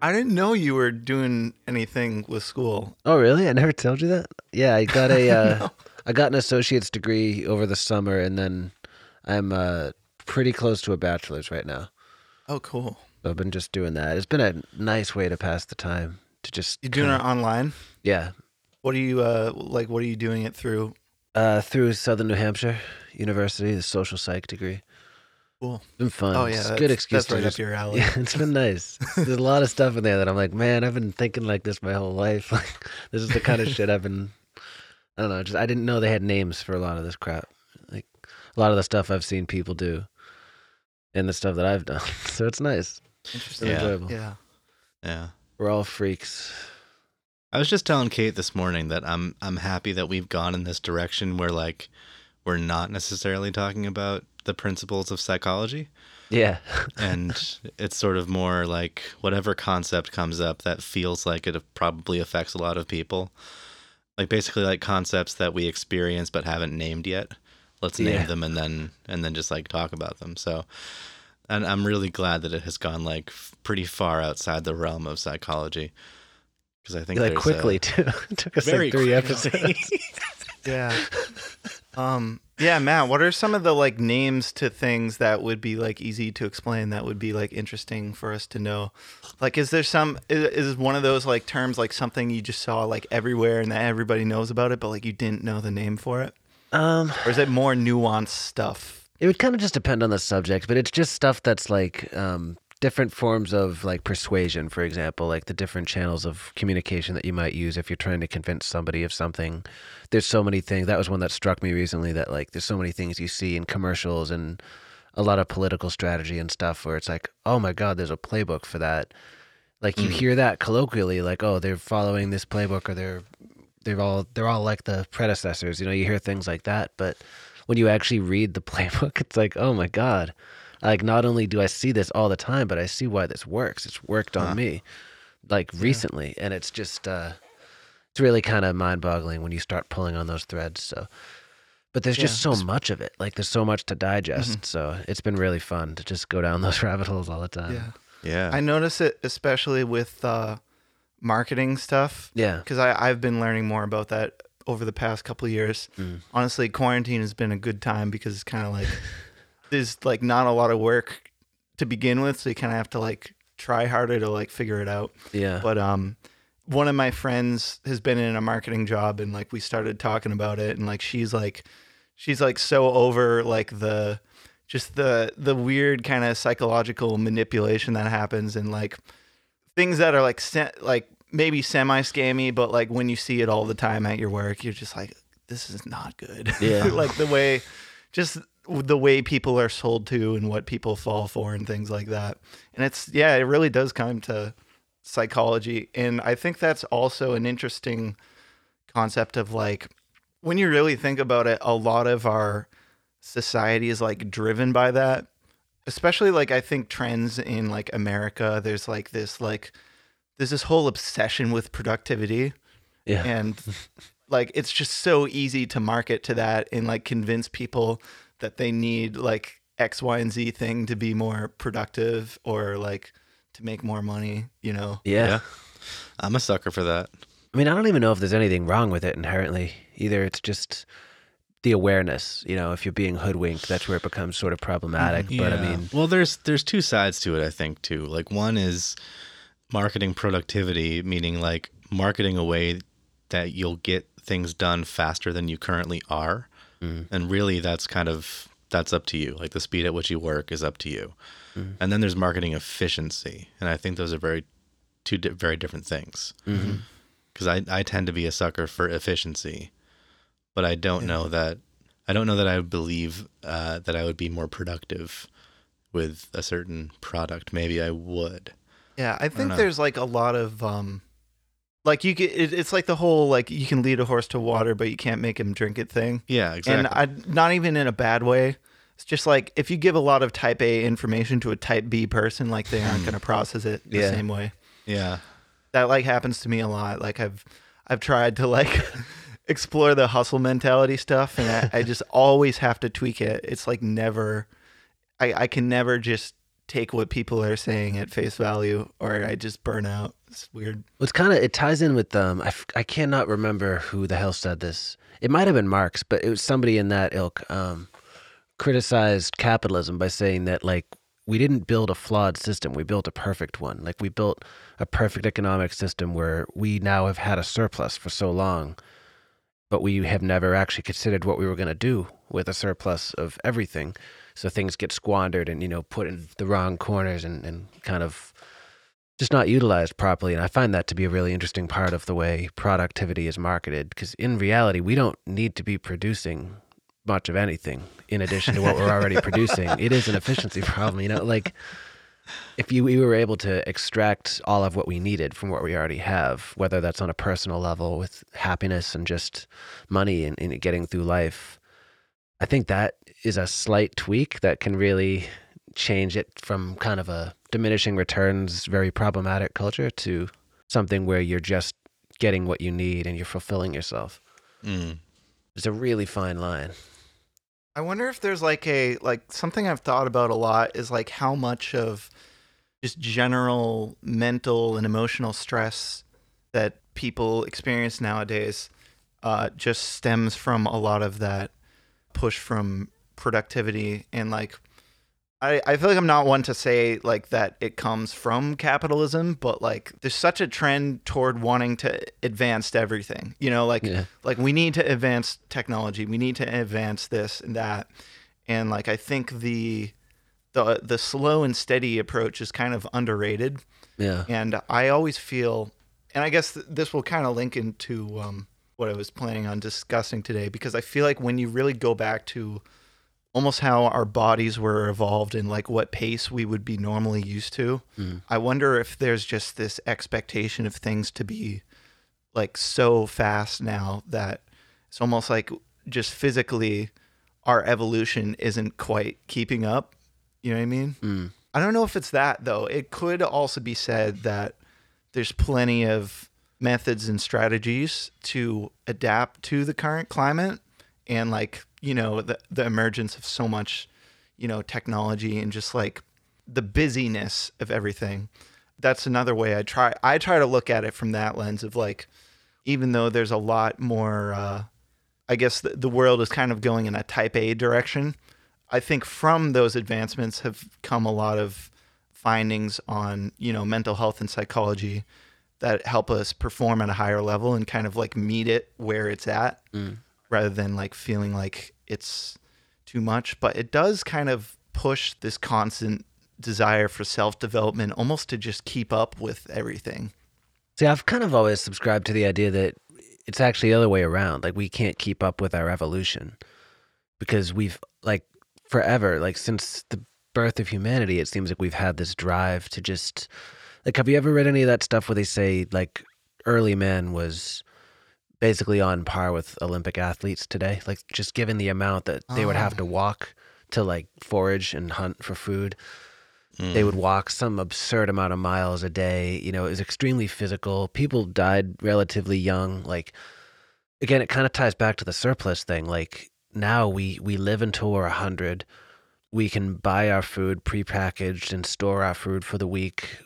I didn't know you were doing anything with school. Oh, really? I never told you that. Yeah, I got a uh, I got an associate's degree over the summer, and then I'm uh, pretty close to a bachelor's right now. Oh, cool. So I've been just doing that. It's been a nice way to pass the time. To just You doing kinda- it online? Yeah, What are you uh like? What are you doing it through? uh, through Southern New Hampshire University, the social psych degree. Cool. It's been fun. Oh yeah, it's a that's, good excuse That's to right just up your alley. Yeah, it's been nice. There's a lot of stuff in there that I'm like, man, I've been thinking like this my whole life. Like, this is the kind of shit I've been. I don't know. Just I didn't know they had names for a lot of this crap. Like a lot of the stuff I've seen people do, and the stuff that I've done. So it's nice. Interesting. been Yeah. enjoyable. Yeah. Yeah. We're all freaks. I was just telling Kate this morning that I'm I'm happy that we've gone in this direction where like we're not necessarily talking about the principles of psychology Yeah. and it's sort of more like whatever concept comes up that feels like it probably affects a lot of people. Like basically like concepts that we experience but haven't named yet. Let's name Yeah. them and then and then just like talk about them. So and I'm really glad that it has gone like f- pretty far outside the realm of psychology because I think like there's a- quickly too. it took us very like three quickly. episodes. Yeah. um. Yeah, Matt. What are some of the like names to things that would be like easy to explain? That would be like interesting for us to know. Like, is there some? Is, is one of those like terms like something you just saw like everywhere and that everybody knows about it, but like you didn't know the name for it, um, or is it more nuanced stuff? It would kind of just depend on the subject, but it's just stuff that's like um, different forms of like persuasion, for example, like the different channels of communication that you might use if you're trying to convince somebody of something. There's so many things. That was one that struck me recently that like there's so many things you see in commercials and a lot of political strategy and stuff where it's like, oh my God, there's a playbook for that. Like you hmm. hear that colloquially, like, oh, they're following this playbook or they're they're all they're all like the predecessors. You know, you hear things like that, but when you actually read the playbook, it's like, oh my god! Like, not only do I see this all the time, but I see why this works. It's worked on me, like recently, and it's just uh, it's really kind of mind-boggling when you start pulling on those threads. So, but there's just Yeah. so much of it. Like, there's so much to digest. So it's been really fun to just go down those rabbit holes all the time. Yeah. Yeah. I notice it especially with uh, marketing stuff. Yeah. because I've been learning more about that over the past couple of years. Mm. Honestly, quarantine has been a good time because it's kind of like there's like not a lot of work to begin with, so you kind of have to like try harder to like figure it out. Yeah. But um, one of my friends has been in a marketing job, and like we started talking about it, and like she's like, she's like so over like the just the the weird kind of psychological manipulation that happens, and like things that are like se- like maybe semi scammy, but like when you see it all the time at your work, you're just like, this is not good. Yeah. like the way, just the way people are sold to and what people fall for and things like that. And it's yeah, it really does come to psychology, and I think that's also an interesting concept of like when you really think about it, a lot of our society is like driven by that especially like I think trends in like America, there's like this like there's this whole obsession with productivity yeah. and like it's just so easy to market to that and like convince people that they need like X, Y, and Z thing to be more productive or like to make more money, you know. yeah. yeah. I'm a sucker for that. I mean, I don't even know if there's anything wrong with it inherently either. It's just the awareness. You know, if you're being hoodwinked, that's where it becomes sort of problematic. Mm-hmm. But I mean, well, there's there's two sides to it. I think too. Like one is marketing productivity, meaning like marketing a way that you'll get things done faster than you currently are, and really that's kind of that's up to you. Like the speed at which you work is up to you. And then there's marketing efficiency, and I think those are very two di- very different things. Because I I tend to be a sucker for efficiency, but I don't know that I don't know that I believe uh, that I would be more productive with a certain product. Maybe I would. Yeah, I think know. there's like a lot of um like you get it, it's like the whole like you can lead a horse to water but you can't make him drink it thing. Yeah, exactly. And I not even in a bad way. It's just like if you give a lot of type A information to a type B person, like they aren't going to process it the Yeah. same way. yeah, That like happens to me a lot. Like I've I've tried to like explore the hustle mentality stuff, and I, I just always have to tweak it. It's like never, I, I can never just take what people are saying at face value, or I just burn out. It's weird. It's kind of it ties in with um I, f- I cannot remember who the hell said this. It might have been Marx, but it was somebody in that ilk um criticized capitalism by saying that like we didn't build a flawed system, we built a perfect one. Like we built a perfect economic system where we now have had a surplus for so long, but we have never actually considered what we were going to do with a surplus of everything. So things get squandered and you know put in the wrong corners and, and kind of just not utilized properly. And I find that to be a really interesting part of the way productivity is marketed. Because in reality, we don't need to be producing much of anything in addition to what we're already producing. It is an efficiency problem, you know. Like if you we were able to extract all of what we needed from what we already have, whether that's on a personal level with happiness and just money and, and getting through life, I think that is a slight tweak that can really change it from kind of a diminishing returns, very problematic culture to something where you're just getting what you need and you're fulfilling yourself. Mm. It's a really fine line. I wonder if there's like a like something I've thought about a lot is like how much of just general mental and emotional stress that people experience nowadays uh, just stems from a lot of that push from productivity and like I, I feel like I'm not one to say like that it comes from capitalism, but like there's such a trend toward wanting to advance everything. You know, like Yeah. like we need to advance technology, we need to advance this and that, and like I think the the the slow and steady approach is kind of underrated. Yeah. And I always feel, and I guess th- this will kind of link into um, what I was planning on discussing today, because I feel like when you really go back to almost how our bodies were evolved and like what pace we would be normally used to, I wonder if there's just this expectation of things to be like so fast now that it's almost like just physically our evolution isn't quite keeping up. You know what I mean? Mm. I don't know if it's that though. It could also be said that there's plenty of methods and strategies to adapt to the current climate and like, you know, the the emergence of so much, you know, technology and just like the busyness of everything. That's another way I try I try to look at it from that lens of like even though there's a lot more uh I guess the, the world is kind of going in a type A direction. I think from those advancements have come a lot of findings on, you know, mental health and psychology that help us perform at a higher level and kind of like meet it where it's at Mm. Rather than like feeling like it's too much. But it does kind of push this constant desire for self development almost to just keep up with everything. See, I've kind of always subscribed to the idea that it's actually the other way around. Like we can't keep up with our evolution because we've like forever, like since the birth of humanity, it seems like we've had this drive to just like have you ever read any of that stuff where they say like early man was basically on par with Olympic athletes today? Like just given the amount that they would have to oh. walk to like forage and hunt for food they would hmm. walk some absurd amount of miles a day. You know, it was extremely physical. People died relatively young. Like, again, it kind of ties back to the surplus thing. Like now we we live until we're a hundred. We can buy our food prepackaged and store our food for the week.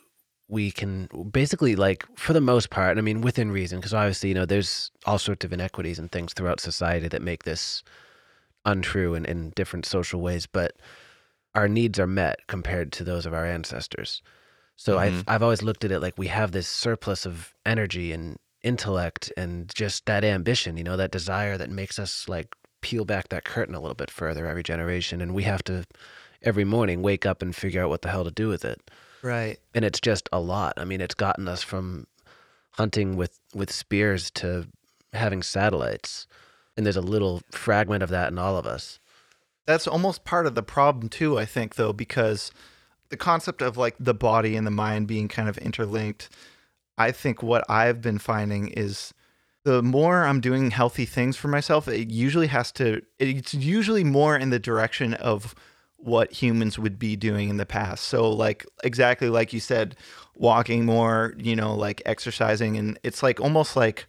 We can basically like for the most part. I mean, within reason, because obviously you know there's all sorts of inequities and things throughout society that make this untrue in, in different social ways, but our needs are met compared to those of our ancestors. So I've mm-hmm. I've always looked at it like we have this surplus of energy and intellect and just that ambition, you know, that desire that makes us like peel back that curtain a little bit further every generation and we have to every morning wake up and figure out what the hell to do with it. Right. And it's just a lot. I mean, it's gotten us from hunting with with spears to having satellites. And there's a little fragment of that in all of us. that's almost part of the problem too i think though because the concept of like the body and the mind being kind of interlinked i think what i've been finding is the more i'm doing healthy things for myself it usually has to it's usually more in the direction of what humans would be doing in the past so like exactly like you said walking more you know like exercising and it's like almost like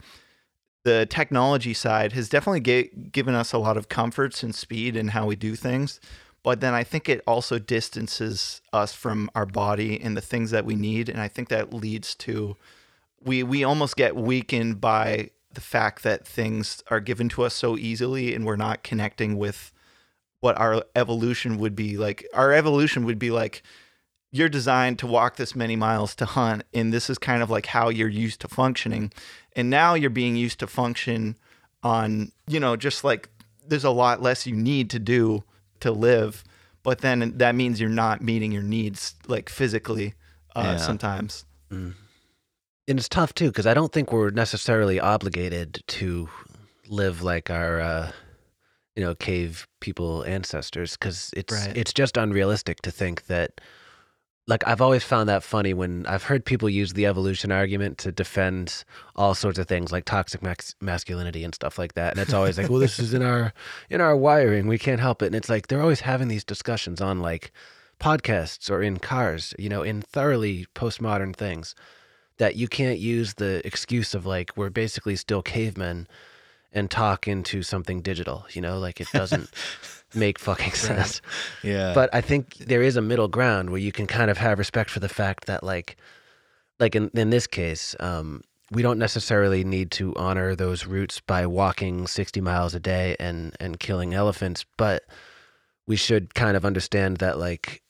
the technology side has definitely ga- given us a lot of comforts and speed in how we do things. But then I think it also distances us from our body and the things that we need. And I think that leads to we we almost get weakened by the fact that things are given to us so easily and we're not connecting with what our evolution would be like. Our evolution would be like you're designed to walk this many miles to hunt and this is kind of like how you're used to functioning and now you're being used to function on you know just like there's a lot less you need to do to live but then that means you're not meeting your needs like physically uh, Yeah. sometimes and it's tough too because I don't think we're necessarily obligated to live like our, uh, you know, cave people ancestors because it's Right. it's just unrealistic to think that. Like I've always found that funny when I've heard people use the evolution argument to defend all sorts of things like toxic max- masculinity and stuff like that, and it's always like, well, this is in our in our wiring, we can't help it, and it's like they're always having these discussions on like podcasts or in cars, you know, in thoroughly postmodern things that you can't use the excuse of like we're basically still cavemen and talk into something digital you know like it doesn't make fucking sense. Yeah. but i think there is a middle ground where you can kind of have respect for the fact that like like in, in this case um we don't necessarily need to honor those roots by walking 60 miles a day and and killing elephants but we should kind of understand that like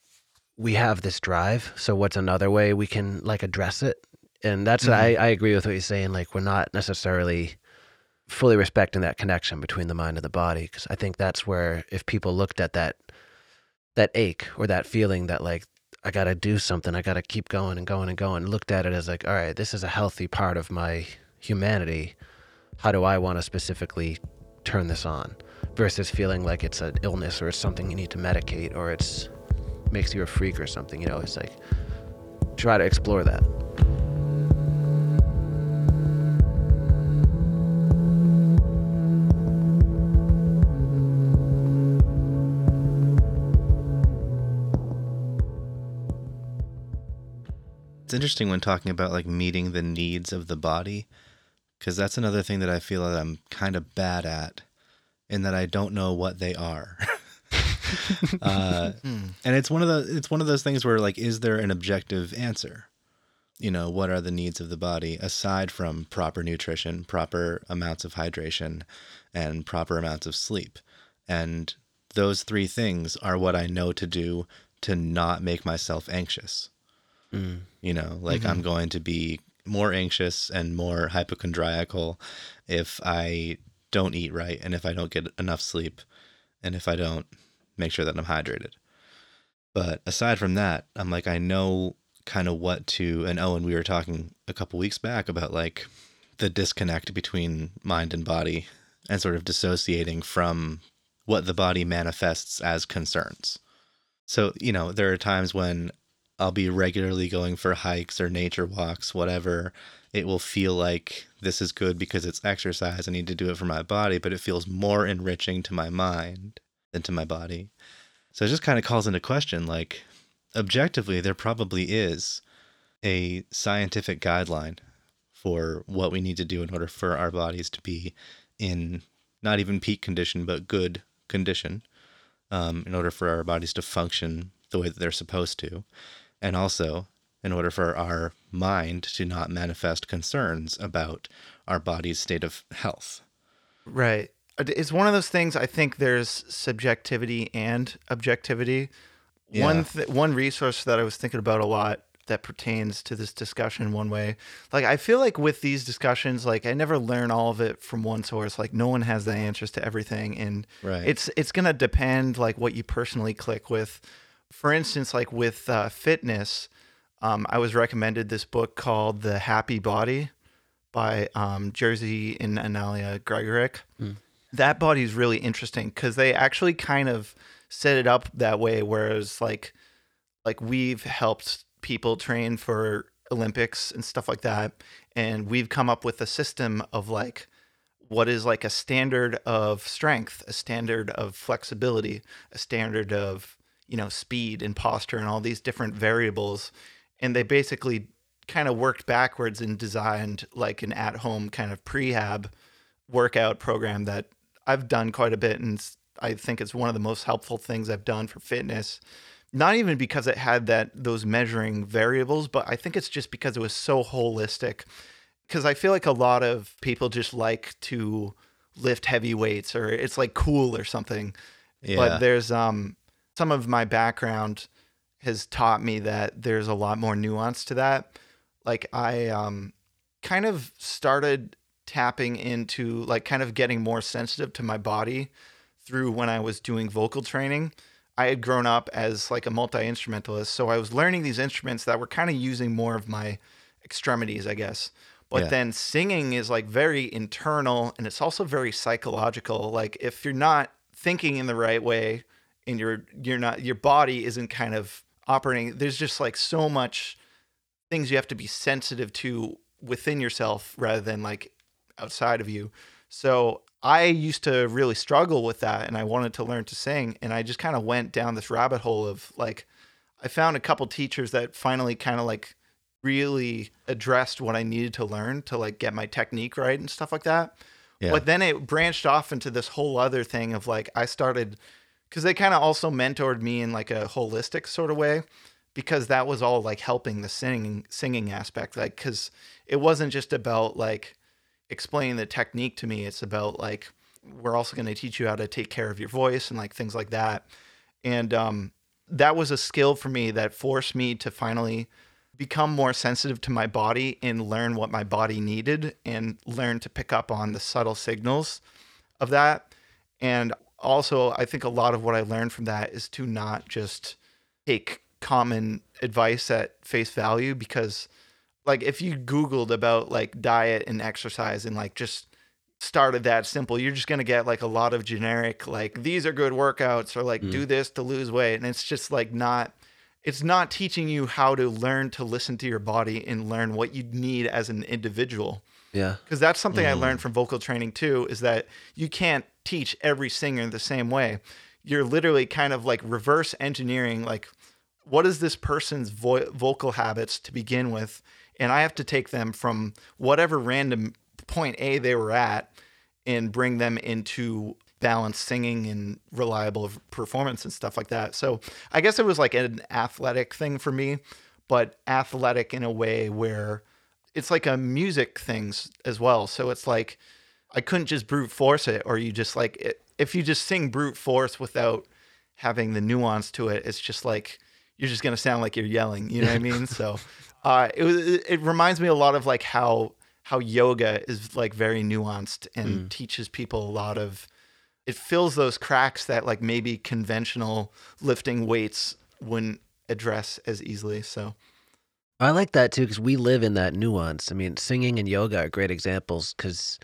we have this drive so what's another way we can like address it? And that's I, I agree with what you're saying like we're not necessarily fully respecting that connection between the mind and the body because i think that's where if people looked at that that ache or that feeling that like i gotta do something i gotta keep going and going and going looked at it as like all right this is a healthy part of my humanity. How do i want to specifically turn this on? Versus feeling like it's an illness or it's something you need to medicate or it's makes you a freak or something you know it's like try to explore that It's interesting when talking about like meeting the needs of the body, because that's another thing that I feel that I'm kind of bad at, in that I don't know what they are. uh, and it's one of the it's one of those things where like, is there an objective answer? You know, what are the needs of the body aside from proper nutrition, proper amounts of hydration, and proper amounts of sleep? And those three things are what I know to do to not make myself anxious. Mm. You know, like I'm mm-hmm. going to be more anxious and more hypochondriacal if I don't eat right and if I don't get enough sleep and if I don't make sure that I'm hydrated. But aside from that, I'm like, I know kind of what to, and oh, Owen, we were talking a couple weeks back about like the disconnect between mind and body and sort of dissociating from what the body manifests as concerns. So, you know, there are times when I'll be regularly going for hikes or nature walks, whatever. It will feel like this is good because it's exercise. I need to do it for my body, but it feels more enriching to my mind than to my body. So it just kind of calls into question like, objectively, there probably is a scientific guideline for what we need to do in order for our bodies to be in not even peak condition, but good condition, um, in order for our bodies to function the way that they're supposed to and also in order for our mind to not manifest concerns about our body's state of health. Right. It's one of those things. I think there's subjectivity and objectivity. One th- one resource that I was thinking about a lot that pertains to this discussion one way. Like I feel like with these discussions, like I never learn all of it from one source. Like no one has the answers to everything, and Right. it's it's gonna depend like what you personally click with. For instance, like with uh, fitness, um, I was recommended this book called The Happy Body by um, Jerzy and Aniela Gregorek. That body is really interesting because they actually kind of set it up that way. Whereas like like we've helped people train for Olympics and stuff like that, and we've come up with a system of like what is like a standard of strength, a standard of flexibility, a standard of you know speed and posture and all these different variables, and they basically kind of worked backwards and designed like an at-home kind of prehab workout program that I've done quite a bit, and I think it's one of the most helpful things I've done for fitness. Not even because it had that those measuring variables, but I think it's just because it was so holistic. Because I feel like a lot of people just like to lift heavy weights, or it's like cool or something. Yeah. But there's um some of my background has taught me that there's a lot more nuance to that. Like I um kind of started tapping into like kind of getting more sensitive to my body through when I was doing vocal training. I had grown up as like a multi instrumentalist, so I was learning these instruments that were kind of using more of my extremities, I guess. But Yeah. then singing is like very internal and it's also very psychological. Like if you're not thinking in the right way and you're you're not your body isn't kind of operating, there's just like so much things you have to be sensitive to within yourself rather than like outside of you. So I used to really struggle with that and I wanted to learn to sing and I just kind of went down this rabbit hole of like I found a couple teachers that finally kind of like really addressed what I needed to learn to like get my technique right and stuff like that. Yeah. But then it branched off into this whole other thing of like I started because they kind of also mentored me in like a holistic sort of way because that was all like helping the singing singing aspect like because it wasn't just about like explaining the technique to me it's about like we're also going to teach you how to take care of your voice and like things like that and um that was a skill for me that forced me to finally become more sensitive to my body and learn what my body needed and learn to pick up on the subtle signals of that. And also, I think a lot of what I learned from that is to not just take common advice at face value because, like, if you Googled about like diet and exercise and like just started that simple, you're just going to get like a lot of generic, like, these are good workouts or like do mm. this to lose weight. And it's just like not it's not teaching you how to learn to listen to your body and learn what you need as an individual Yeah. because that's something i mm. learned from vocal training too is that you can't teach every singer the same way you're literally kind of like reverse engineering like what is this person's vo- vocal habits to begin with and i have to take them from whatever random point a they were at and bring them into balanced singing and reliable performance and stuff like that. So I guess it was like an athletic thing for me, but athletic in a way where it's like a music things as well. So it's like I couldn't just brute force it, or you just like it, if you just sing brute force without having the nuance to it, it's just like you're just gonna sound like you're yelling. You know what I mean? So uh, it was, it reminds me a lot of like how how yoga is like very nuanced and teaches people a lot of it fills those cracks that like maybe conventional lifting weights wouldn't address as easily. So I like that too because we live in that nuance. I mean, singing and yoga are great examples because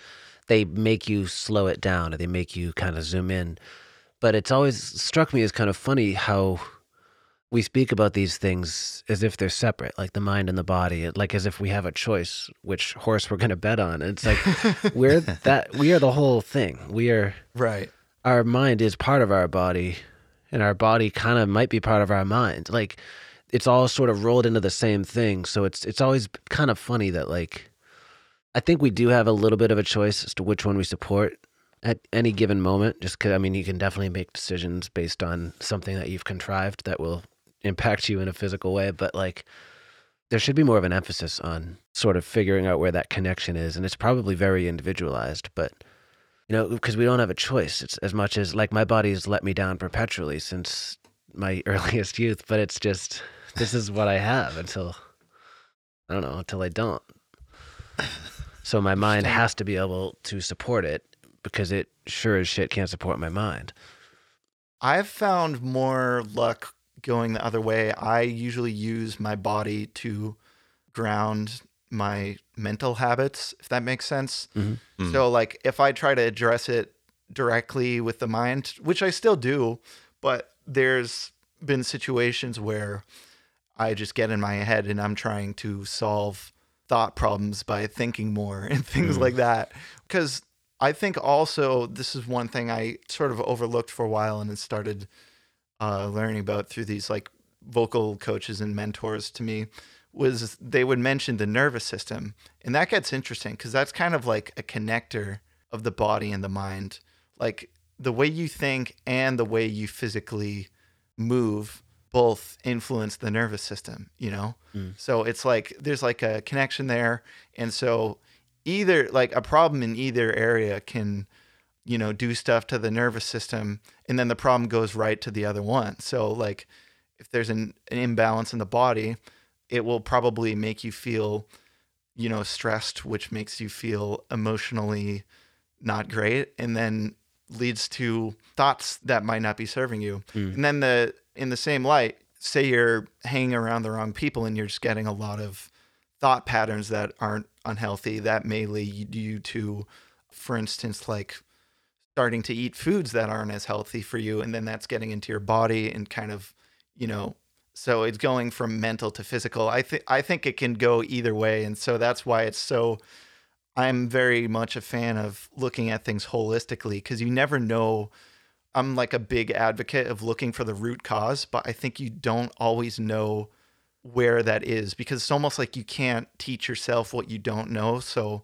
they make you slow it down or they make you kind of zoom in. But it's always struck me as kind of funny how we speak about these things as if they're separate, like the mind and the body, like as if we have a choice which horse we're going to bet on. And it's like we're that we are the whole thing. We are right, our mind is part of our body and our body kind of might be part of our mind like it's all sort of rolled into the same thing so it's it's always kind of funny that like i think we do have a little bit of a choice as to which one we support at any given moment just because i mean you can definitely make decisions based on something that you've contrived that will impact you in a physical way but like there should be more of an emphasis on sort of figuring out where that connection is and it's probably very individualized but you know, because we don't have a choice. It's as much as like my body's let me down perpetually since my earliest youth, but it's just this is what I have until I don't know, until I don't. So my mind has to be able to support it because it sure as shit can't support my mind. I've found more luck going the other way. I usually use my body to ground my mental habits, if that makes sense. Mhm. Mm. So, like, if I try to address it directly with the mind, which I still do, but there's been situations where I just get in my head and I'm trying to solve thought problems by thinking more and things like that. Because I think also this is one thing I sort of overlooked for a while and then started uh, learning about through these like vocal coaches and mentors to me was they would mention the nervous system and that gets interesting because that's kind of like a connector of the body and the mind. Like the way you think and the way you physically move both influence the nervous system, you know? Mm. So it's like there's like a connection there. And so either like a problem in either area can, you know, do stuff to the nervous system and then the problem goes right to the other one. So like if there's an, an imbalance in the body, it will probably make you feel, you know, stressed, which makes you feel emotionally not great. And then leads to thoughts that might not be serving you. Mm. And then the in the same light, say you're hanging around the wrong people and you're just getting a lot of thought patterns that aren't unhealthy that may lead you to for instance like starting to eat foods that aren't as healthy for you and then that's getting into your body and kind of you know so it's going from mental to physical. I think i think it can go either way and so that's why it's so i'm very much a fan of looking at things holistically because you never know i'm like a big advocate of looking for the root cause but i think you don't always know where that is because it's almost like you can't teach yourself what you don't know so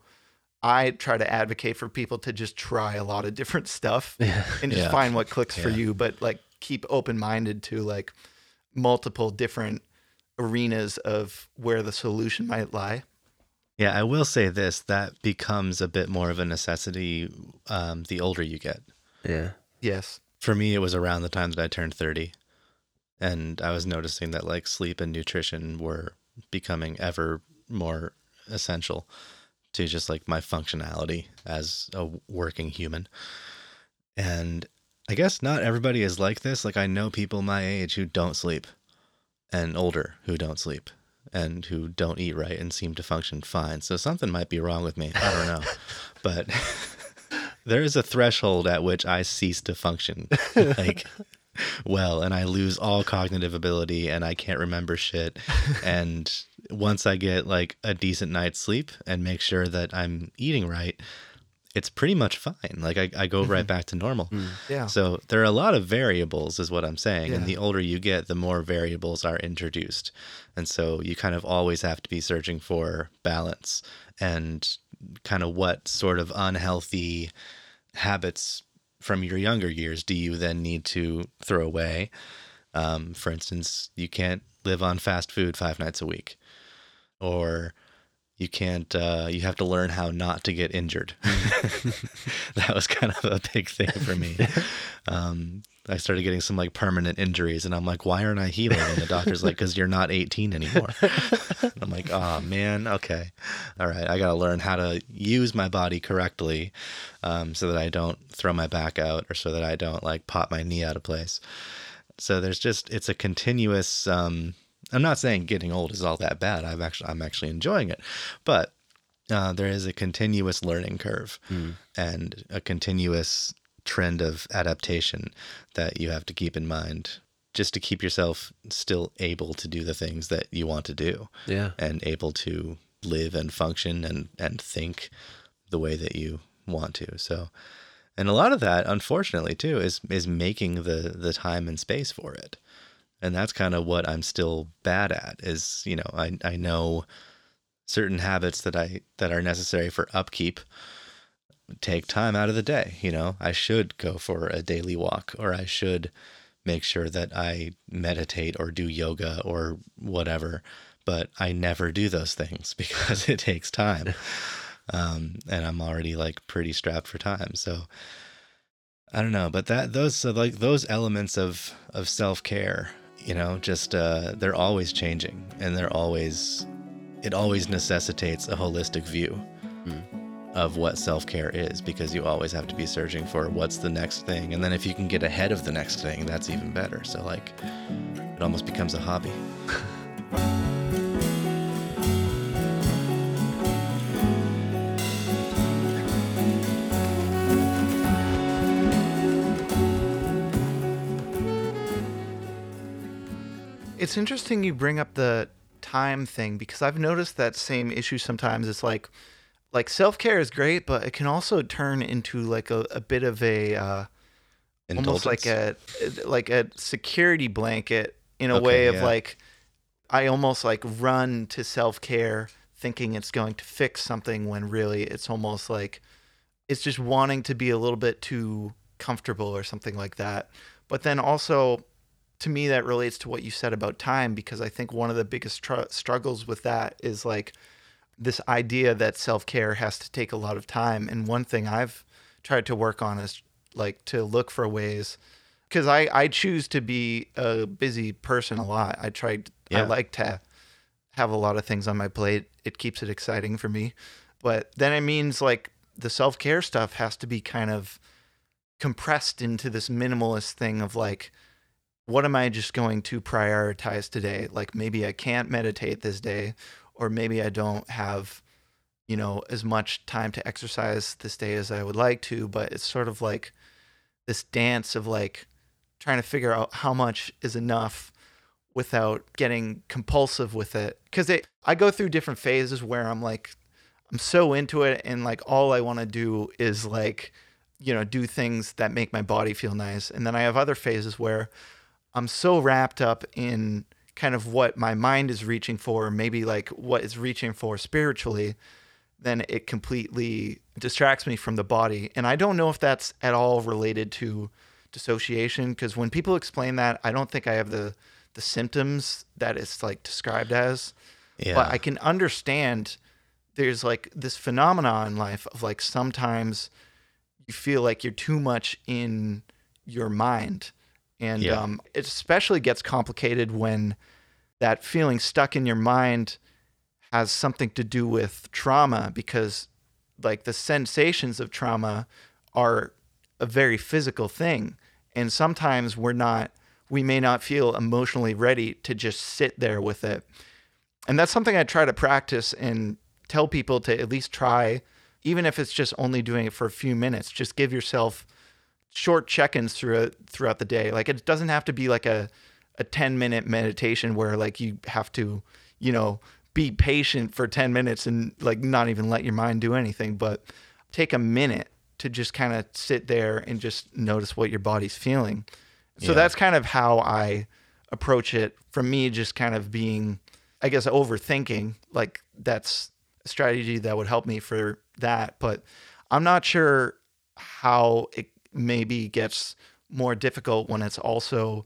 I try to advocate for people to just try a lot of different stuff and just Yeah. find what clicks for you, but like keep open minded to like multiple different arenas of where the solution might lie. Yeah, I will say this that becomes a bit more of a necessity um, the older you get. Yeah. Yes. For me, it was around the time that I turned 30. And I was noticing that like sleep and nutrition were becoming ever more essential to just like my functionality as a working human. And I guess not everybody is like this. Like I know people my age who don't sleep and older who don't sleep and who don't eat right and seem to function fine. So something might be wrong with me. I don't know. but there is a threshold at which I cease to function like well and I lose all cognitive ability and I can't remember shit. And once I get like a decent night's sleep and make sure that I'm eating right, it's pretty much fine. Like I, I go right mm-hmm. back to normal. Mm. Yeah. So there are a lot of variables, is what I'm saying. Yeah. And the older you get, the more variables are introduced. And so you kind of always have to be searching for balance and kind of what sort of unhealthy habits from your younger years do you then need to throw away? Um, for instance, you can't live on fast food five nights a week, or you can't. Uh, you have to learn how not to get injured. that was kind of a big thing for me. Um, I started getting some like permanent injuries, and I'm like, why aren't I healing? And the doctor's like, because you're not 18 anymore. And I'm like, oh man, okay, all right, I got to learn how to use my body correctly, um, so that I don't throw my back out or so that I don't like pop my knee out of place. So there's just it's a continuous. Um, I'm not saying getting old is all that bad. I've actually I'm actually enjoying it, but uh, there is a continuous learning curve and a continuous trend of adaptation that you have to keep in mind just to keep yourself still able to do the things that you want to do Yeah. and able to live and function and and think the way that you want to. So and a lot of that unfortunately too is is making the the time and space for it. And that's kind of what I'm still bad at is, you know, I I know certain habits that I that are necessary for upkeep take time out of the day, you know. I should go for a daily walk or I should make sure that I meditate or do yoga or whatever, but I never do those things because it takes time. Um, and I'm already like pretty strapped for time. So I don't know, but that those so like those elements of of self-care, you know, just uh they're always changing and they're always it always necessitates a holistic view of what self-care is because you always have to be searching for what's the next thing and then if you can get ahead of the next thing that's even better so like it almost becomes a hobby It's interesting you bring up the time thing because I've noticed that same issue sometimes. It's like like self-care is great, but it can also turn into like a, a bit of a uh, almost like a like a security blanket in a Okay, way of yeah. like I almost like run to self-care thinking it's going to fix something when really it's almost like it's just wanting to be a little bit too comfortable or something like that. But then also, to me, that relates to what you said about time because I think one of the biggest tr- struggles with that is like this idea that self care has to take a lot of time. And one thing I've tried to work on is like to look for ways because I, I choose to be a busy person a lot. I tried, I like to have a lot of things on my plate. It keeps it exciting for me. But then it means like the self care stuff has to be kind of compressed into this minimalist thing of like, what am I just going to prioritize today? Like maybe I can't meditate this day, or maybe I don't have, you know, as much time to exercise this day as I would like to. But it's sort of like this dance of like trying to figure out how much is enough without getting compulsive with it. Cause it, I go through different phases where I'm like, I'm so into it and like all I want to do is like, you know, do things that make my body feel nice. And then I have other phases where I'm so wrapped up in kind of what my mind is reaching for, maybe like what it's reaching for spiritually, then it completely distracts me from the body. And I don't know if that's at all related to dissociation because when people explain that, I don't think I have the the symptoms that it's like described as. Yeah. But I can understand there's like this phenomenon in life of like sometimes you feel like you're too much in your mind. And Yeah. um, it especially gets complicated when that feeling stuck in your mind has something to do with trauma because like the sensations of trauma are a very physical thing. And sometimes we're not, we may not feel emotionally ready to just sit there with it. And that's something I try to practice and tell people to at least try, even if it's just only doing it for a few minutes. Just give yourself short check-ins throughout throughout the day. Like it doesn't have to be like a a 10 minute meditation where like you have to, you know, be patient for 10 minutes and like not even let your mind do anything, but take a minute to just kind of sit there and just notice what your body's feeling. So Yeah. that's kind of how I approach it. From me just kind of being I guess overthinking, like that's a strategy that would help me for that, but I'm not sure how it maybe gets more difficult when it's also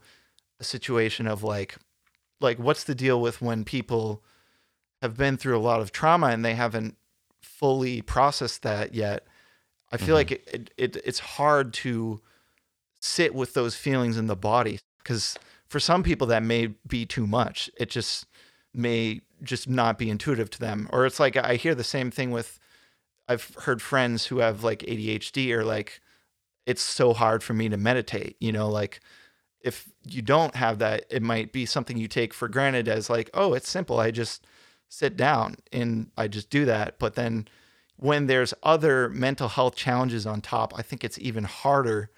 a situation of like like what's the deal with when people have been through a lot of trauma and they haven't fully processed that yet? I feel mm-hmm. like it, it, it it's hard to sit with those feelings in the body because for some people that may be too much. It just may just not be intuitive to them. Or it's like i hear the same thing with i've heard friends who have like adhd or like it's so hard for me to meditate you know like if you don't have that it might be something you take for granted as like oh it's simple i just sit down and i just do that. But then when there's other mental health challenges on top i think it's even harder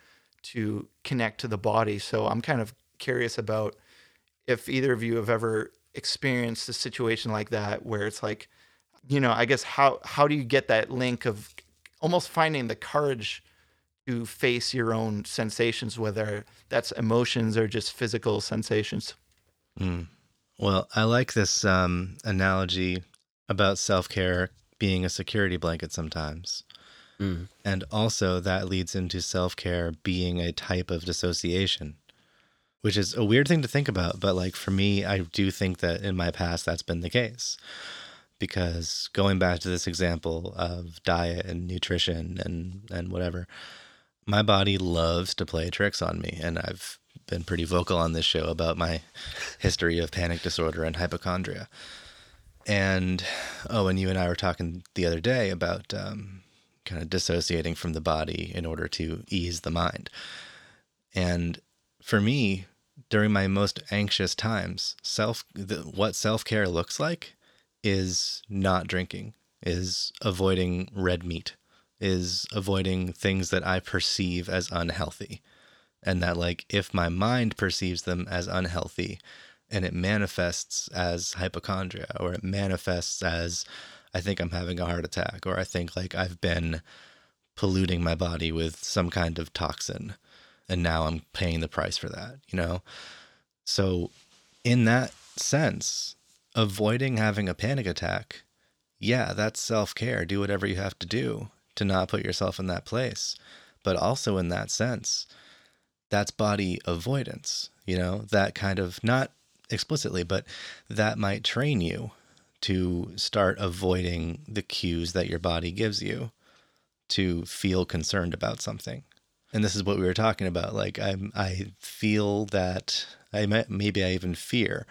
to connect to the body. So i'm kind of curious about if either of you have ever experienced a situation like that where it's like you know i guess how how do you get that link of almost finding the courage to face your own sensations whether that's emotions or just physical sensations Well, I like this um, analogy about self care being a security blanket sometimes. Mm. And also, that leads into self care being a type of dissociation, which is a weird thing to think about. But, like, for me, I do think that in my past, that's been the case. Because going back to this example of diet and nutrition and, and whatever, my body loves to play tricks on me. And I've been pretty vocal on this show about my history of panic disorder and hypochondria. And oh, and you and I were talking the other day about um, kind of dissociating from the body in order to ease the mind. And for me, during my most anxious times, self the, what self care looks like is not drinking, is avoiding red meat, is avoiding things that I perceive as unhealthy. And that, like, if my mind perceives them as unhealthy and it manifests as hypochondria or it manifests as I think I'm having a heart attack or I think like I've been polluting my body with some kind of toxin and now I'm paying the price for that, you know? So, in that sense, avoiding having a panic attack, yeah, that's self care. Do whatever you have to do to not put yourself in that place. But also in that sense, that's body avoidance, you know, that kind of not explicitly, but that might train you to start avoiding the cues that your body gives you to feel concerned about something. And this is what we were talking about. Like I, I feel that I might, maybe I even fear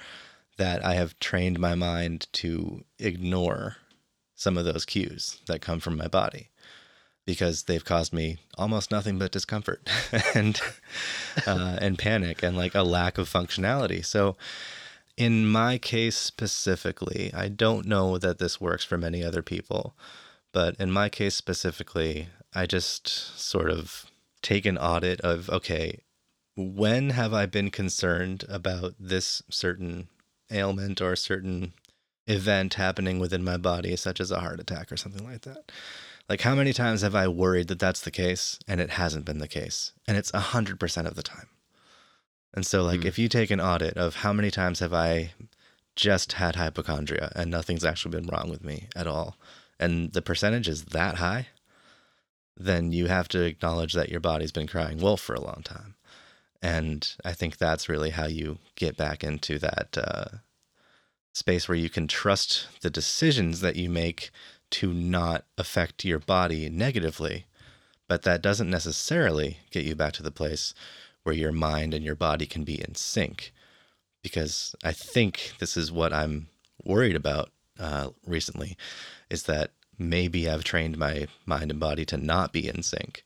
that I have trained my mind to ignore some of those cues that come from my body because they've caused me almost nothing but discomfort and uh, and panic and like a lack of functionality. So in my case specifically, I don't know that this works for many other people, but in my case specifically, I just sort of take an audit of okay, when have I been concerned about this certain ailment or certain event happening within my body, such as a heart attack or something like that? Like, how many times have I worried that that's the case and it hasn't been the case? And it's 100% of the time. And so, like, mm. if you take an audit of how many times have I just had hypochondria and nothing's actually been wrong with me at all, and the percentage is that high, then you have to acknowledge that your body's been crying wolf for a long time. And I think that's really how you get back into that uh, space where you can trust the decisions that you make to not affect your body negatively. But that doesn't necessarily get you back to the place where your mind and your body can be in sync. Because I think this is what I'm worried about uh, recently is that maybe I've trained my mind and body to not be in sync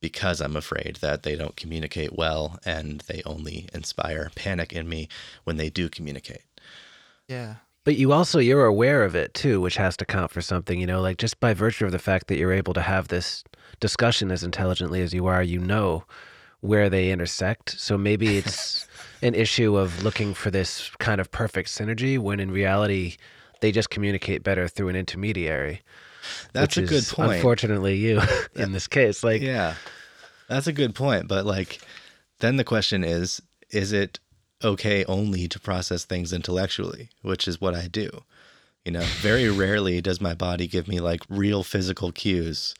because I'm afraid that they don't communicate well and they only inspire panic in me when they do communicate. Yeah. But you also you're aware of it too, which has to count for something, you know, like just by virtue of the fact that you're able to have this discussion as intelligently as you are, you know where they intersect. So maybe it's an issue of looking for this kind of perfect synergy when in reality they just communicate better through an intermediary. That's a good point. Unfortunately, you in this case, like yeah, that's a good point. But like, then the question is: Is it okay only to process things intellectually, which is what I do? You know, very rarely does my body give me like real physical cues,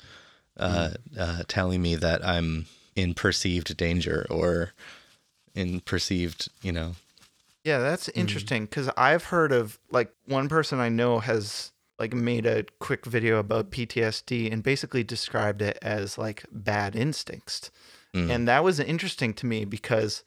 uh, uh, telling me that I'm in perceived danger or in perceived, you know. Yeah, that's interesting because I've heard of like one person I know has like made a quick video about PTSD and basically described it as like bad instincts. Mm. And that was interesting to me because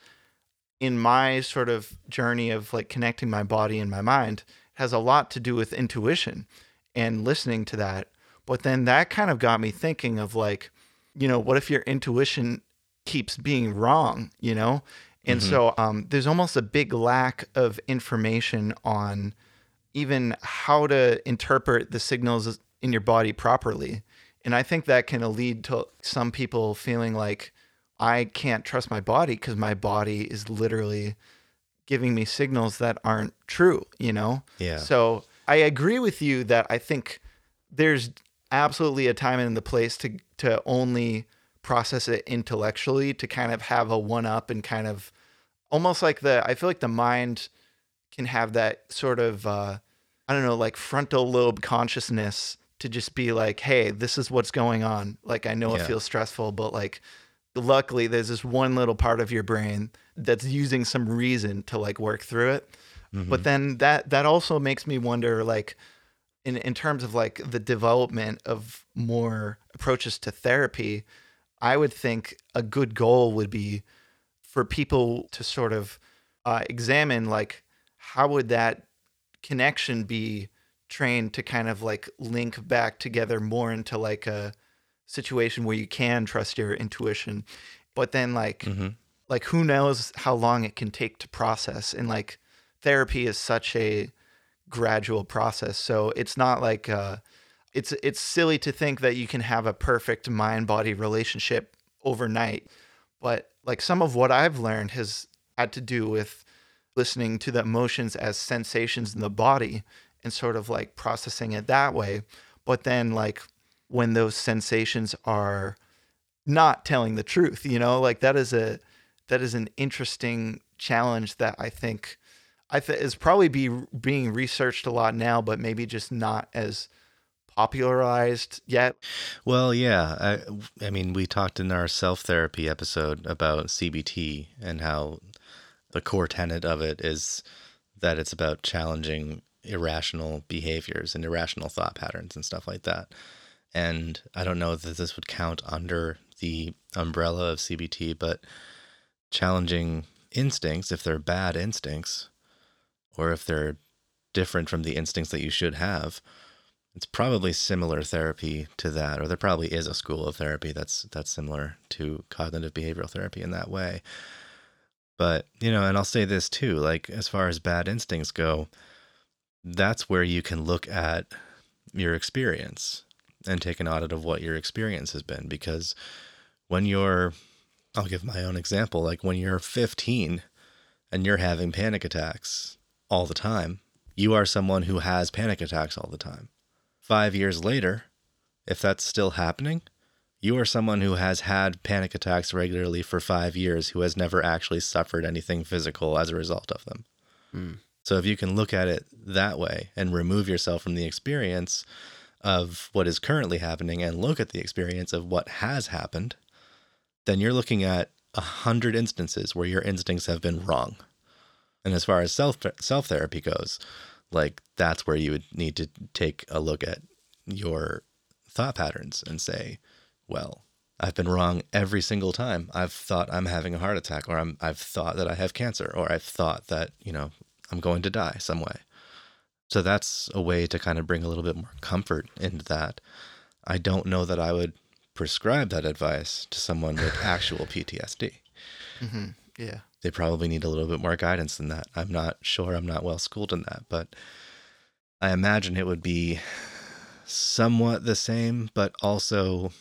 in my sort of journey of like connecting my body and my mind has a lot to do with intuition and listening to that. But then that kind of got me thinking of like, you know, what if your intuition keeps being wrong, you know? And mm-hmm. so um, there's almost a big lack of information on even how to interpret the signals in your body properly. And I think that can lead to some people feeling like I can't trust my body because my body is literally giving me signals that aren't true, you know? Yeah. So I agree with you that I think there's absolutely a time and the place to to only process it intellectually to kind of have a one up and kind of almost like the I feel like the mind can have that sort of uh, I don't know, like frontal lobe consciousness to just be like, hey, this is what's going on. Like I know yeah. it feels stressful, but like luckily there's this one little part of your brain that's using some reason to like work through it. Mm-hmm. But then that that also makes me wonder like in in terms of like the development of more approaches to therapy, I would think a good goal would be for people to sort of uh, examine like how would that connection be trained to kind of like link back together more into like a situation where you can trust your intuition but then like mm-hmm. like who knows how long it can take to process and like therapy is such a gradual process so it's not like uh it's it's silly to think that you can have a perfect mind body relationship overnight but like some of what i've learned has had to do with listening to the emotions as sensations in the body and sort of like processing it that way. But then, like, when those sensations are not telling the truth, you know, like that is a that is an interesting challenge that I think I think is probably be being researched a lot now, but maybe just not as popularized yet. Well, yeah. I, I mean, we talked in our self therapy episode about CBT and how the core tenet of it is that it's about challenging irrational behaviors and irrational thought patterns and stuff like that. And I don't know that this would count under the umbrella of CBT, but challenging instincts, if they're bad instincts, or if they're different from the instincts that you should have, it's probably similar therapy to that, or there probably is a school of therapy that's that's similar to cognitive behavioral therapy in that way. But you know, and I'll say this too, like as far as bad instincts go, that's where you can look at your experience and take an audit of what your experience has been, because when you're, I'll give my own example, like when you're 15 and you're having panic attacks all the time, you are someone who has panic attacks all the time five years later, if that's still happening, you are someone who has had panic attacks regularly for five years who has never actually suffered anything physical as a result of them. Mm. So if you can look at it that way and remove yourself from the experience of what is currently happening and look at the experience of what has happened, then you're looking at a hundred instances where your instincts have been wrong. And as far as self self therapy goes, like that's where you would need to take a look at your thought patterns and say, well, I've been wrong every single time. I've thought I'm having a heart attack, or I'm, I've thought that I have cancer, or I've thought that, you know, I'm going to die some way. So that's a way to kind of bring a little bit more comfort into that. I don't know that I would prescribe that advice to someone with actual PTSD. Mm-hmm. Yeah they probably need a little bit more guidance than that. I'm not sure. I'm not well schooled in that, but I imagine it would be somewhat the same, but also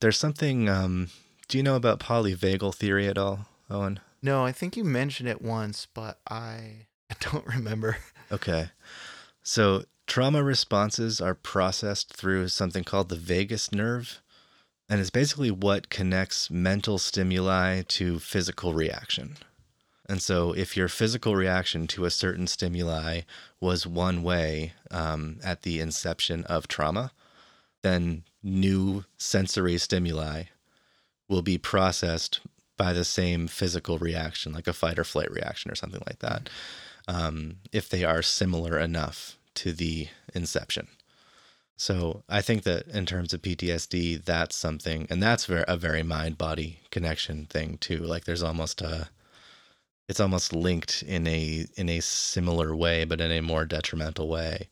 there's something. Um, do you know about polyvagal theory at all, Owen? No, I think you mentioned it once, but I, I don't remember. Okay. So trauma responses are processed through something called the vagus nerve. And it's basically what connects mental stimuli to physical reaction. And so, if your physical reaction to a certain stimuli was one way um, at the inception of trauma, then new sensory stimuli will be processed by the same physical reaction, like a fight or flight reaction or something like that, um, if they are similar enough to the inception. So I think that in terms of PTSD, that's something, and that's a very mind body connection thing too. Like there's almost a it's almost linked in a in a similar way, but in a more detrimental way.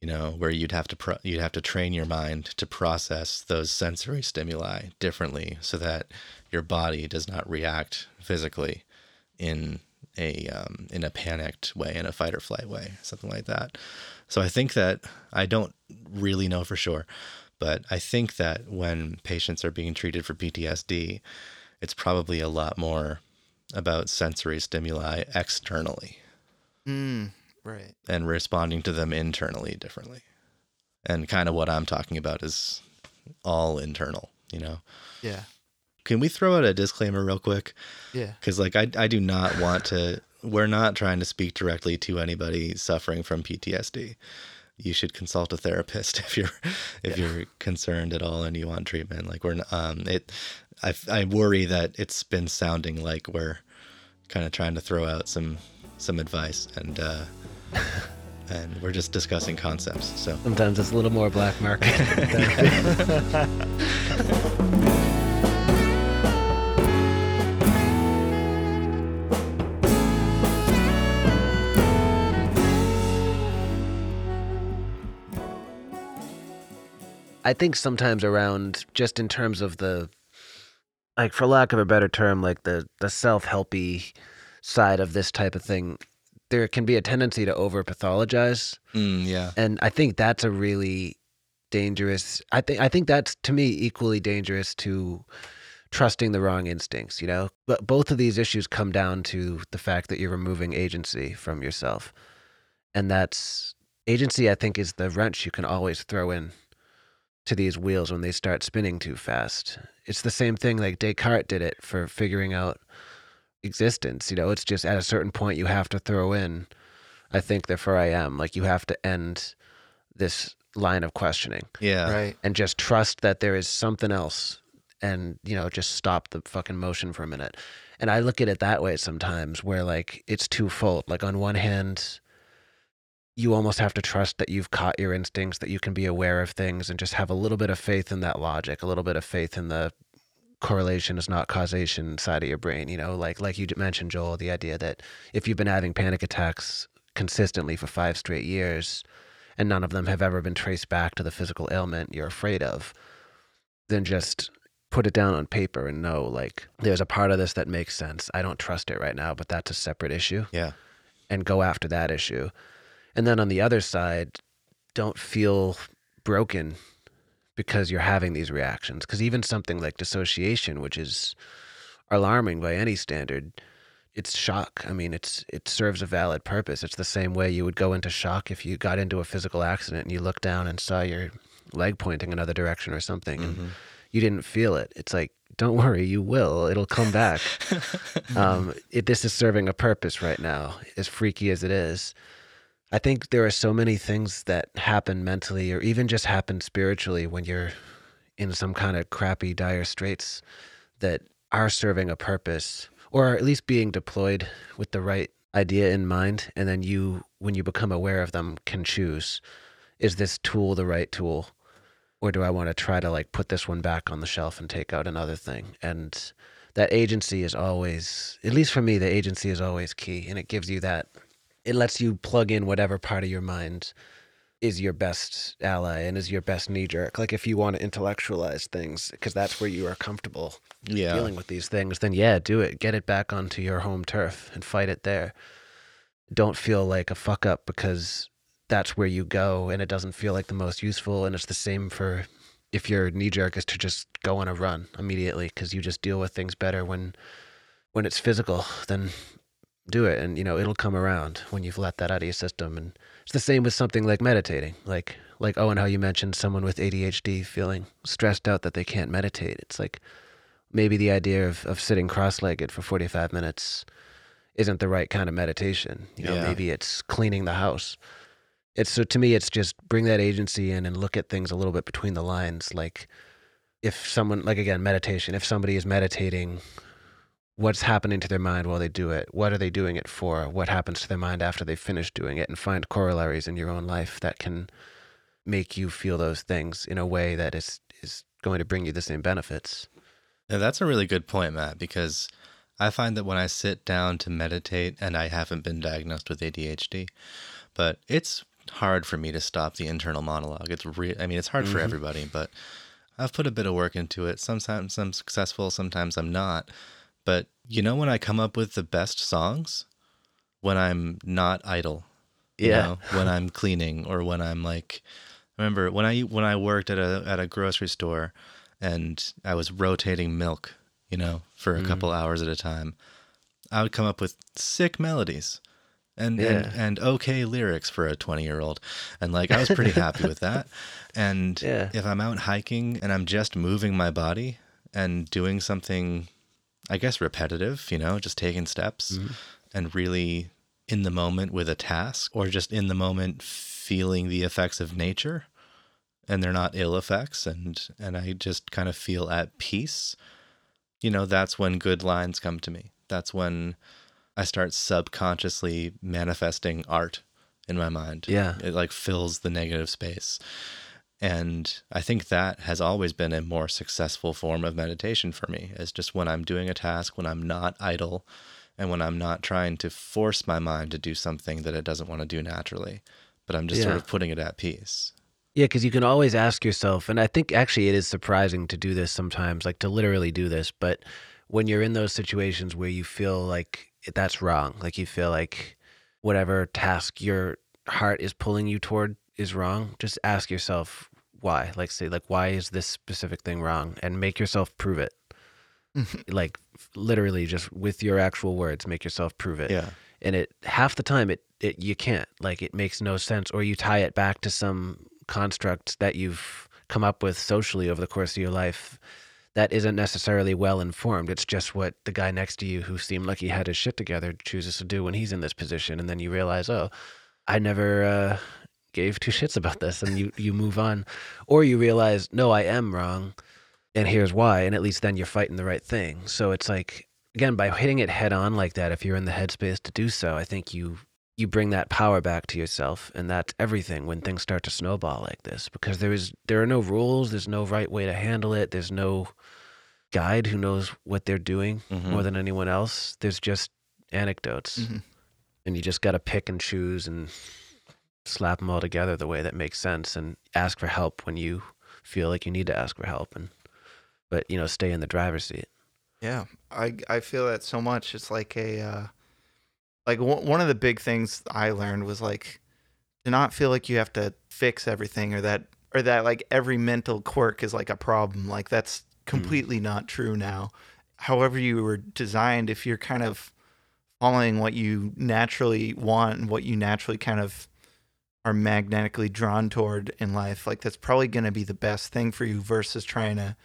You know, where you'd have to pro- you'd have to train your mind to process those sensory stimuli differently, so that your body does not react physically in a um, in a panicked way, in a fight or flight way, something like that. So I think that I don't really know for sure, but I think that when patients are being treated for PTSD, it's probably a lot more about sensory stimuli externally. Mm, right. And responding to them internally differently. And kind of what I'm talking about is all internal, you know? Yeah. Can we throw out a disclaimer real quick? Yeah. Because, like, I, I do not want to, we're not trying to speak directly to anybody suffering from PTSD. You should consult a therapist if you're if yeah. you're concerned at all and you want treatment. Like we're um it I, I worry that it's been sounding like we're kind of trying to throw out some some advice and uh, and we're just discussing concepts. So sometimes it's a little more black market. I think sometimes around just in terms of the like for lack of a better term, like the the self helpy side of this type of thing, there can be a tendency to over pathologize. Mm, yeah, and I think that's a really dangerous. I think I think that's to me equally dangerous to trusting the wrong instincts. You know, but both of these issues come down to the fact that you're removing agency from yourself, and that's agency. I think is the wrench you can always throw in to these wheels when they start spinning too fast. It's the same thing like Descartes did it for figuring out existence. You know, it's just at a certain point you have to throw in, I think, therefore I am. Like you have to end this line of questioning Yeah. Right. and just trust that there is something else and you know just stop the fucking motion for a minute and i look at it that way sometimes where like it's twofold like on one hand you almost have to trust that you've caught your instincts that you can be aware of things and just have a little bit of faith in that logic a little bit of faith in the correlation is not causation side of your brain you know like like you mentioned joel the idea that if you've been having panic attacks consistently for five straight years and none of them have ever been traced back to the physical ailment you're afraid of, then just put it down on paper and know like there's a part of this that makes sense. I don't trust it right now, but that's a separate issue Yeah. and go after that issue. And then on the other side, don't feel broken because you're having these reactions. Because even something like dissociation, which is alarming by any standard, it's shock. I mean, it's it serves a valid purpose. It's the same way you would go into shock if you got into a physical accident and you looked down and saw your leg pointing another direction or something, and you didn't feel it. It's like, don't worry, you will. It'll come back. um, it, this is serving a purpose right now, as freaky as it is. I think there are so many things that happen mentally or even just happen spiritually when you're in some kind of crappy, dire straits that are serving a purpose or at least being deployed with the right idea in mind. And then you, when you become aware of them, can choose is this tool the right tool? Or do I want to try to like put this one back on the shelf and take out another thing? And that agency is always, at least for me, the agency is always key. And it gives you that it lets you plug in whatever part of your mind is your best ally and is your best knee jerk. Like if you want to intellectualize things, because that's where you are comfortable Yeah. dealing with these things, then yeah, do it. Get it back onto your home turf and fight it there. Don't feel like a fuck up because that's where you go and it doesn't feel like the most useful. And it's the same for if your knee jerk is to just go on a run immediately because you just deal with things better when when it's physical. Then do it and you know it'll come around when you've let that out of your system and it's the same with something like meditating like like oh and how you mentioned someone with adhd feeling stressed out that they can't meditate it's like maybe the idea of, of sitting cross-legged for 45 minutes isn't the right kind of meditation you know Yeah. maybe it's cleaning the house it's so to me it's just bring that agency in and look at things a little bit between the lines like if someone like again meditation if somebody is meditating what's happening to their mind while they do it what are they doing it for what happens to their mind after they finish doing it and find corollaries in your own life that can make you feel those things in a way that is is going to bring you the same benefits Yeah, that's a really good point, Matt, because I find that when I sit down to meditate, and I haven't been diagnosed with ADHD, but it's hard for me to stop the internal monologue. It's re- I mean, it's hard for mm-hmm. everybody, but I've put a bit of work into it. Sometimes I'm successful, sometimes I'm not. But you know when I come up with the best songs? When I'm not idle. you Yeah. know, when I'm cleaning or when I'm like remember when I when I worked at a at a grocery store and I was rotating milk, you know, for a couple mm. hours at a time. I would come up with sick melodies and Yeah. and, and okay lyrics for a 20 year old and like i was pretty happy with that and Yeah. if i'm out hiking and i'm just moving my body and doing something i guess repetitive you know just taking steps mm-hmm. and really in the moment with a task or just in the moment feeling the effects of nature and they're not ill effects and and i just kind of feel at peace you know that's when good lines come to me that's when I start subconsciously manifesting art in my mind. Yeah. It like fills the negative space. And I think that has always been a more successful form of meditation for me. Is just when I'm doing a task, when I'm not idle, and when I'm not trying to force my mind to do something that it doesn't want to do naturally, but I'm just sort of putting it at peace. Yeah, because you can always ask yourself, and I think actually it is surprising to do this sometimes, like to literally do this. But when you're in those situations where you feel like that's wrong, like you feel like whatever task your heart is pulling you toward is wrong, just ask yourself why. Like, say, like, why is this specific thing wrong? And make yourself prove it. like, literally, just with your actual words, make yourself prove it Yeah. and it half the time it, it you can't like it makes no sense or you tie it back to some construct that you've come up with socially over the course of your life that isn't necessarily well informed it's just what the guy next to you who seemed like he had his shit together chooses to do when he's in this position and then you realize oh i never uh gave two shits about this and you you move on or you realize no I am wrong and here's why and at least then you're fighting the right thing. So it's like again by hitting it head on like that if you're in the headspace to do so, I think you you bring that power back to yourself and that's everything when things start to snowball like this because there is there are no rules, there's no right way to handle it, there's no guide who knows what they're doing Mhm. more than anyone else. There's just anecdotes Mhm. and you just got to pick and choose and slap them all together the way that makes sense and ask for help when you feel like you need to ask for help and but you know stay in the driver's seat Yeah, I I feel that so much. It's like a uh, like w- one of the big things I learned was like to not feel like you have to fix everything or that or that like every mental quirk is like a problem. Like that's completely not true now. However you were designed, if you're kind of following what you naturally want and what you naturally kind of are magnetically drawn toward in life, like that's probably going to be the best thing for you versus trying to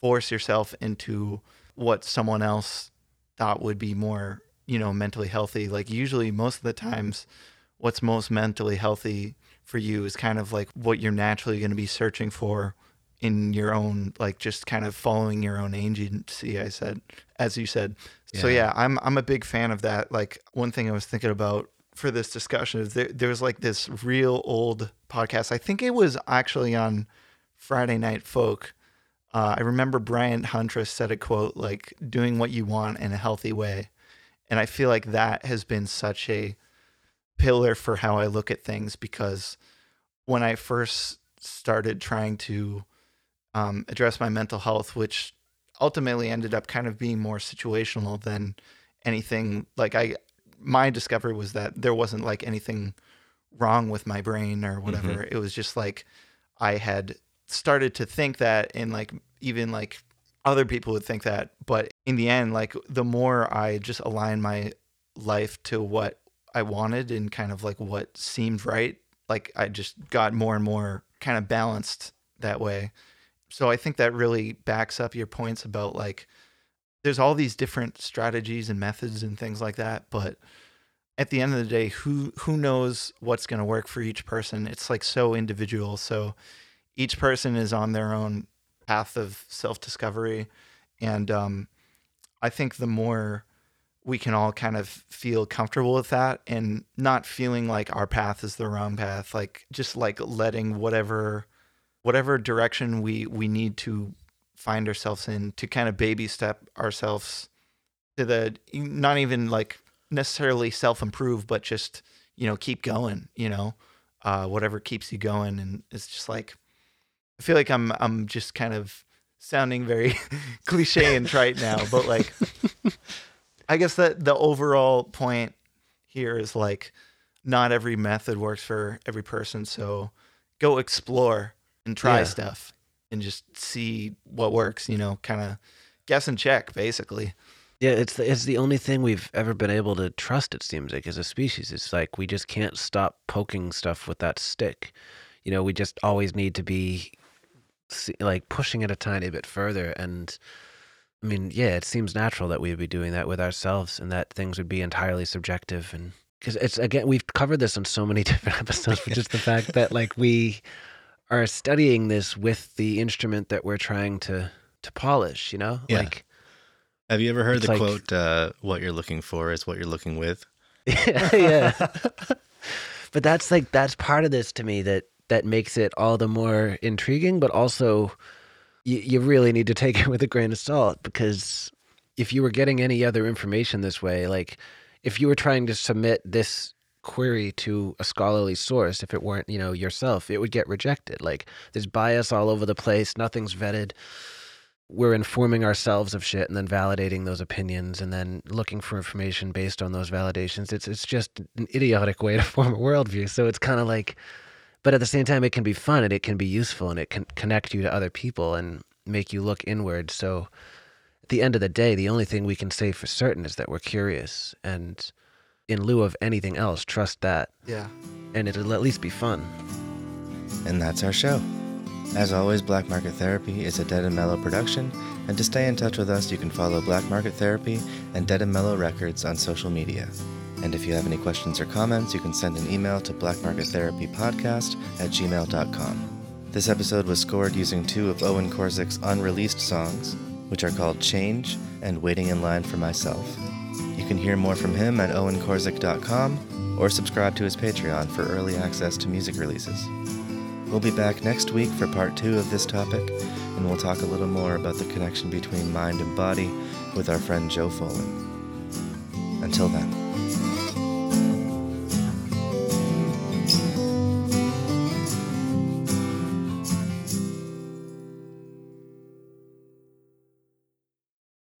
force yourself into what someone else thought would be more, you know, mentally healthy. Like usually most of the times what's most mentally healthy for you is kind of like what you're naturally going to be searching for in your own like just kind of following your own agency I said as you said. So Yeah. yeah, I'm I'm a big fan of that. Like one thing I was thinking about for this discussion is there there was like this real old podcast. I think it was actually on Friday Night Folk. Uh, I remember Brian Huntress said a quote like doing what you want in a healthy way. And I feel like that has been such a pillar for how I look at things because when I first started trying to um, address my mental health, which ultimately ended up kind of being more situational than anything like I, my discovery was that there wasn't like anything wrong with my brain or whatever. Mm-hmm. It was just like I had started to think that and like even like other people would think that. But in the end like the more i just aligned my life to what i wanted and kind of like what seemed right like i just got more and more kind of balanced that way. So i think that really backs up your points about like there's all these different strategies and methods and things like that but at the end of the day who who knows what's going to work for each person it's like so individual so each person is on their own path of self discovery. And um, I think the more we can all kind of feel comfortable with that and not feeling like our path is the wrong path, like just like letting whatever whatever direction we we need to find ourselves in to kind of baby step ourselves to the not even like necessarily self improve, but just you know keep going. You know, uh, whatever keeps you going, and it's just like I feel like I'm I'm just kind of sounding very cliche and trite now, but like I guess that the overall point here is like not every method works for every person, so go explore and try Yeah. stuff and just see what works, you know, kind of guess and check basically. yeah it's the, it's the only thing we've ever been able to trust it seems like as a species it's like we just can't stop poking stuff with that stick you know we just always need to be like pushing it a tiny bit further and i mean yeah it seems natural that we would be doing that with ourselves and that things would be entirely subjective and because it's again we've covered this on so many different episodes but just the fact that like we are studying this with the instrument that we're trying to to polish you know Yeah. like Have you ever heard the like- quote, uh, what you're looking for is what you're looking with? yeah, yeah. but that's like that's part of this to me that that makes it all the more intriguing but also you, you really need to take it with a grain of salt because if you were getting any other information this way like if you were trying to submit this query to a scholarly source if it weren't you know yourself it would get rejected like there's bias all over the place nothing's vetted we're informing ourselves of shit and then validating those opinions and then looking for information based on those validations. It's it's just an idiotic way to form a worldview. So it's kind of like, but at the same time, it can be fun and it can be useful and it can connect you to other people and make you look inward. So at the end of the day, the only thing we can say for certain is that we're curious and in lieu of anything else, trust that Yeah. and it'll at least be fun. And that's our show. As always, Black Market Therapy is a Dead and Mellow production, and to stay in touch with us, you can follow Black Market Therapy and Dead and Mellow Records on social media. And if you have any questions or comments, you can send an email to blackmarkettherapypodcast at gmail.com. This episode was scored using two of Owen Korzec's unreleased songs, which are called Change and Waiting in Line for Myself. You can hear more from him at owenkorzec.com or subscribe to his Patreon for early access to music releases. We'll be back next week for part two of this topic, and we'll talk a little more about the connection between mind and body with our friend Joe Folan. Until then.